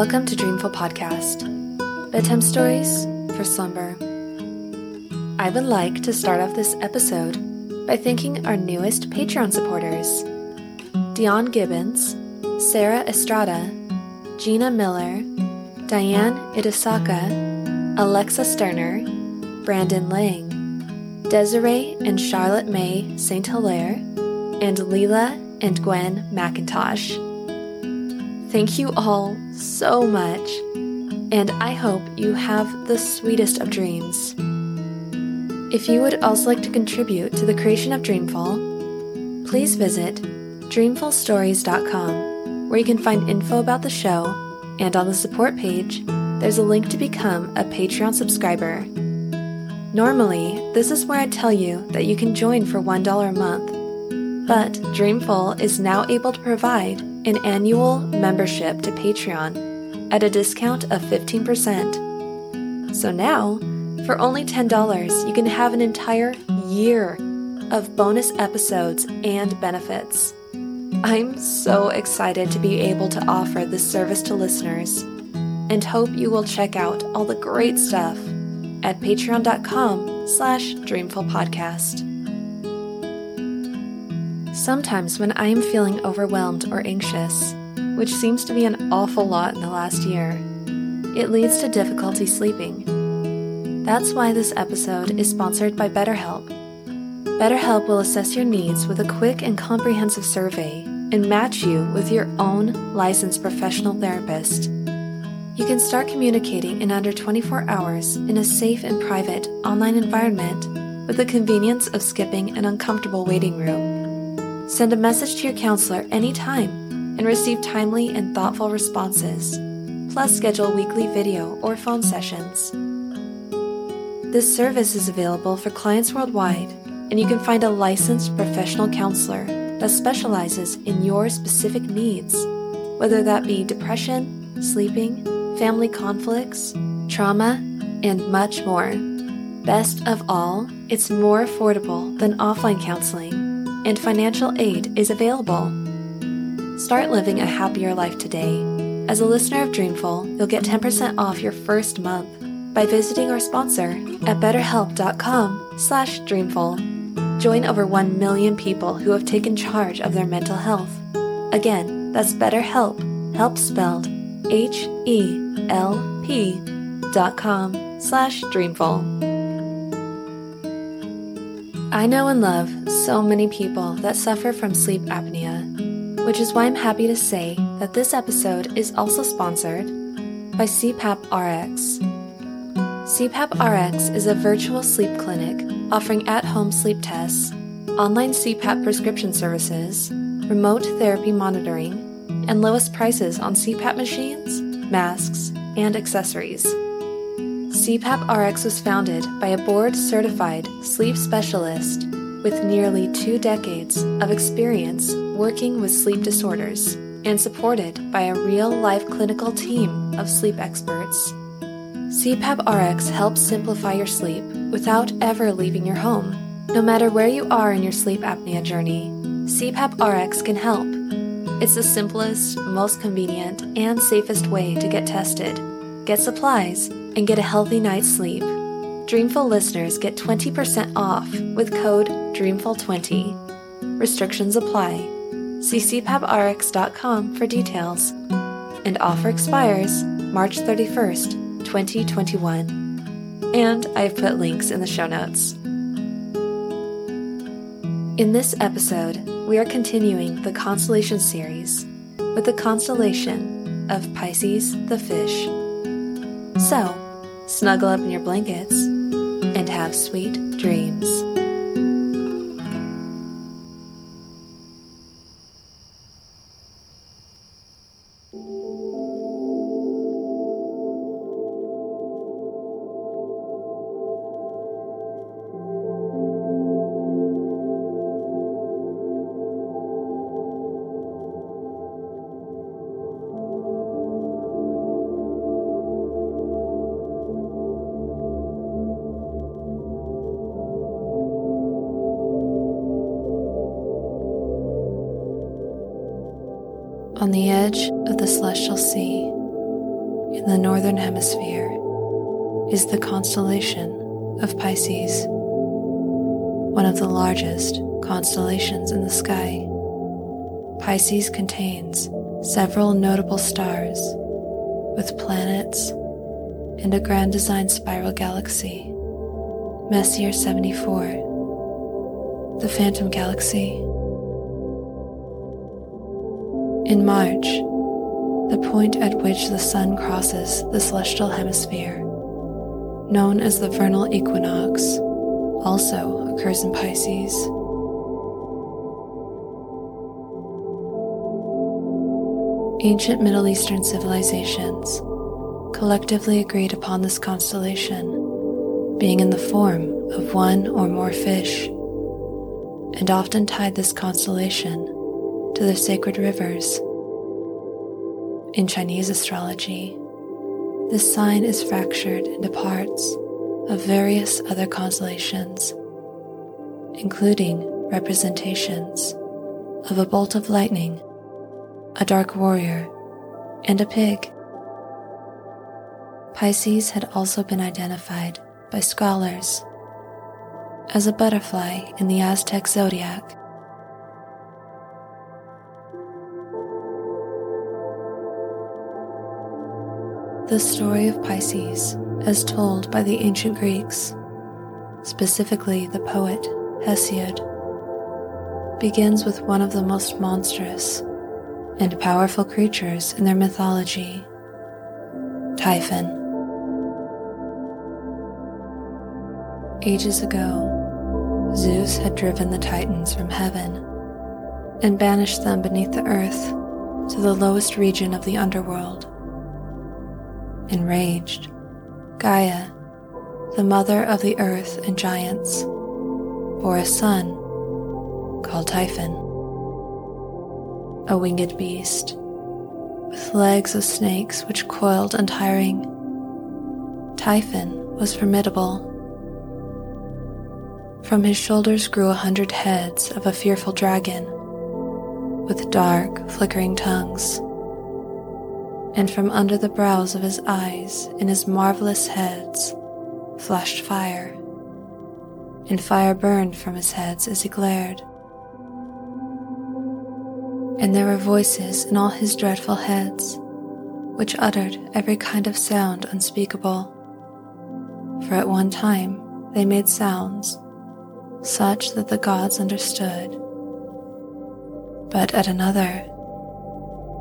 Welcome to Dreamful Podcast, bedtime stories for slumber. I would like to start off this episode by thanking our newest Patreon supporters Dion Gibbons, Sarah Estrada, Gina Miller, Diane Itasaka, Alexa Sterner, Brandon Lang, Desiree and Charlotte May St. Hilaire, and Leela and Gwen McIntosh. Thank you all so much, and I hope you have the sweetest of dreams. If you would also like to contribute to the creation of Dreamful, please visit dreamfulstories.com where you can find info about the show, and on the support page, there's a link to become a Patreon subscriber. Normally, this is where I tell you that you can join for $1 a month, but Dreamful is now able to provide an annual membership to Patreon at a discount of 15%. So now, for only $10, you can have an entire year of bonus episodes and benefits. I'm so excited to be able to offer this service to listeners and hope you will check out all the great stuff at patreon.com slash dreamfulpodcast. Sometimes when I am feeling overwhelmed or anxious, which seems to be an awful lot in the last year, it leads to difficulty sleeping. That's why this episode is sponsored by BetterHelp. BetterHelp will assess your needs with a quick and comprehensive survey and match you with your own licensed professional therapist. You can start communicating in under 24 hours in a safe and private online environment with the convenience of skipping an uncomfortable waiting room. Send a message to your counselor anytime and receive timely and thoughtful responses, plus schedule weekly video or phone sessions. This service is available for clients worldwide, and you can find a licensed professional counselor that specializes in your specific needs, whether that be depression, sleeping, family conflicts, trauma, and much more. Best of all, it's more affordable than offline counseling, and financial aid is available. Start living a happier life today. As a listener of Dreamful, you'll get 10% off your first month by visiting our sponsor at betterhelp.com slash dreamful. Join over 1 million people who have taken charge of their mental health. Again, that's BetterHelp, help spelled H-E-L-P dot com slash dreamful. I know and love so many people that suffer from sleep apnea, which is why I'm happy to say that this episode is also sponsored by CPAP RX. CPAP RX is a virtual sleep clinic offering at home sleep tests, online CPAP prescription services, remote therapy monitoring, and lowest prices on CPAP machines, masks, and accessories. CPAP RX was founded by a board certified sleep specialist with nearly two decades of experience working with sleep disorders and supported by a real life clinical team of sleep experts. CPAP RX helps simplify your sleep without ever leaving your home. No matter where you are in your sleep apnea journey, CPAP RX can help. It's the simplest, most convenient, and safest way to get tested, get supplies, and get a healthy night's sleep. Dreamful listeners get 20% off with code DREAMFUL20. Restrictions apply. See cpaprx.com for details. And offer expires March 31st, 2021. And I've put links in the show notes. In this episode, we are continuing the constellation series with the constellation of Pisces the fish. So, snuggle up in your blankets and have sweet dreams. The celestial sea, in the northern hemisphere is the constellation of Pisces, one of the largest constellations in the sky. Pisces contains several notable stars with planets and a grand design spiral galaxy, Messier 74, the Phantom Galaxy. In March, the point at which the Sun crosses the celestial hemisphere, known as the vernal equinox, also occurs in Pisces. Ancient Middle Eastern civilizations collectively agreed upon this constellation being in the form of one or more fish, and often tied this constellation to their sacred rivers. In Chinese astrology, this sign is fractured into parts of various other constellations, including representations of a bolt of lightning a dark warrior, and a pig. Pisces had also been identified by scholars as a butterfly in the Aztec zodiac. The story of Pisces, as told by the ancient Greeks, specifically the poet Hesiod, begins with one of the most monstrous and powerful creatures in their mythology. Typhon. Ages ago, Zeus had driven the Titans from heaven and banished them beneath the earth to the lowest region of the underworld. Enraged, Gaia, the mother of the earth and giants, bore a son called Typhon a winged beast, with legs of snakes which coiled untiring. Typhon was formidable. From his shoulders grew a hundred heads of a fearful dragon, with dark, flickering tongues. And from under the brows of his eyes in his marvelous heads flashed fire, and fire burned from his heads as he glared and there were voices in all his dreadful heads, which uttered every kind of sound unspeakable. For at one time they made sounds, such that the gods understood. But at another,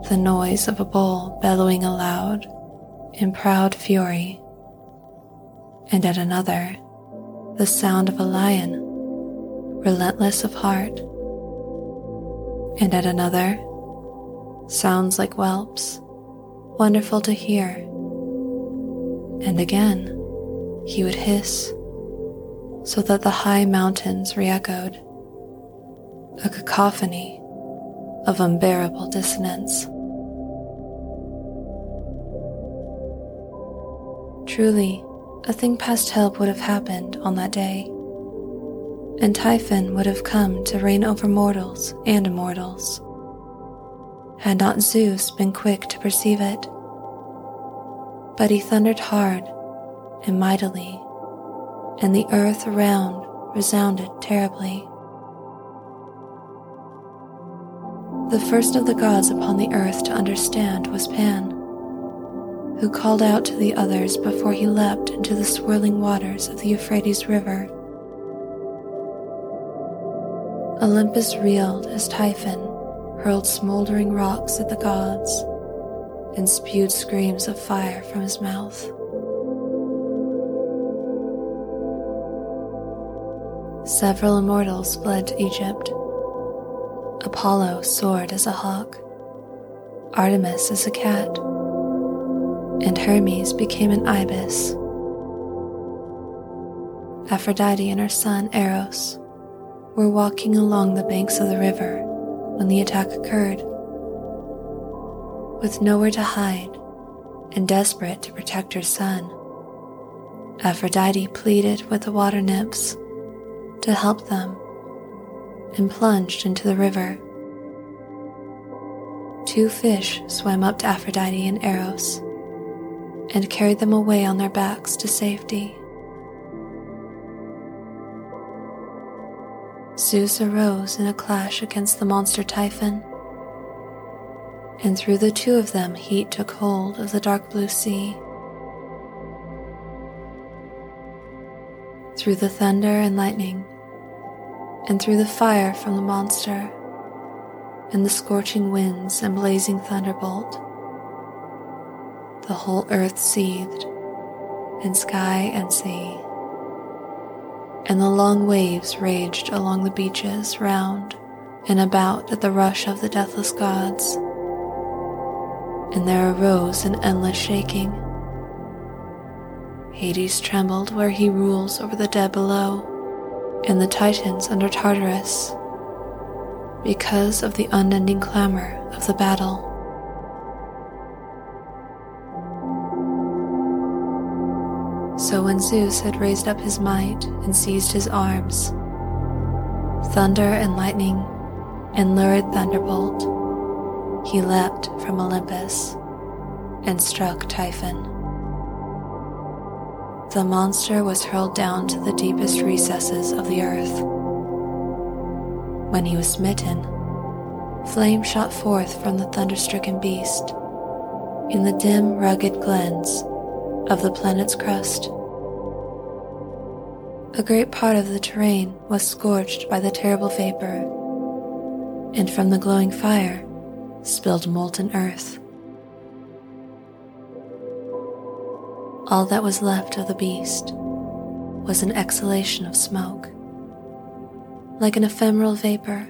the noise of a bull bellowing aloud in proud fury, and at another, the sound of a lion, relentless of heart and at another, sounds like whelps, wonderful to hear. And again, he would hiss, so that the high mountains re echoed, a cacophony of unbearable dissonance. Truly, a thing past help would have happened on that day and Typhon would have come to reign over mortals and immortals, had not Zeus been quick to perceive it. But he thundered hard and mightily, and the earth around resounded terribly. The first of the gods upon the earth to understand was Pan, who called out to the others before he leapt into the swirling waters of the Euphrates River Olympus reeled as Typhon hurled smoldering rocks at the gods and spewed screams of fire from his mouth. Several immortals fled to Egypt. Apollo soared as a hawk, Artemis as a cat, and Hermes became an ibis. Aphrodite and her son Eros were walking along the banks of the river when the attack occurred. With nowhere to hide and desperate to protect her son, Aphrodite pleaded with the water nymphs to help them and plunged into the river. Two fish swam up to Aphrodite and Eros, and carried them away on their backs to safety. Zeus arose in a clash against the monster Typhon, and through the two of them heat took hold of the dark blue sea. Through the thunder and lightning, and through the fire from the monster, and the scorching winds and blazing thunderbolt, the whole earth seethed, and sky and sea and the long waves raged along the beaches round and about at the rush of the deathless gods. And there arose an endless shaking. Hades trembled where he rules over the dead below, and the Titans under Tartarus, because of the unending clamor of the battle. So when Zeus had raised up his might and seized his arms, thunder and lightning and lurid thunderbolt, he leapt from Olympus and struck Typhon. The monster was hurled down to the deepest recesses of the earth. When he was smitten, flame shot forth from the thunder-stricken beast in the dim, rugged glens of the planet's crust. A great part of the terrain was scorched by the terrible vapor, and from the glowing fire spilled molten earth. All that was left of the beast was an exhalation of smoke, like an ephemeral vapor.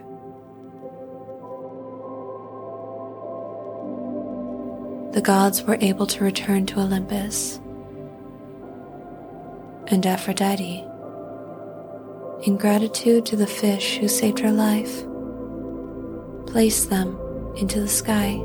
The gods were able to return to Olympus, and Aphrodite in gratitude to the fish who saved her life, placed them into the sky.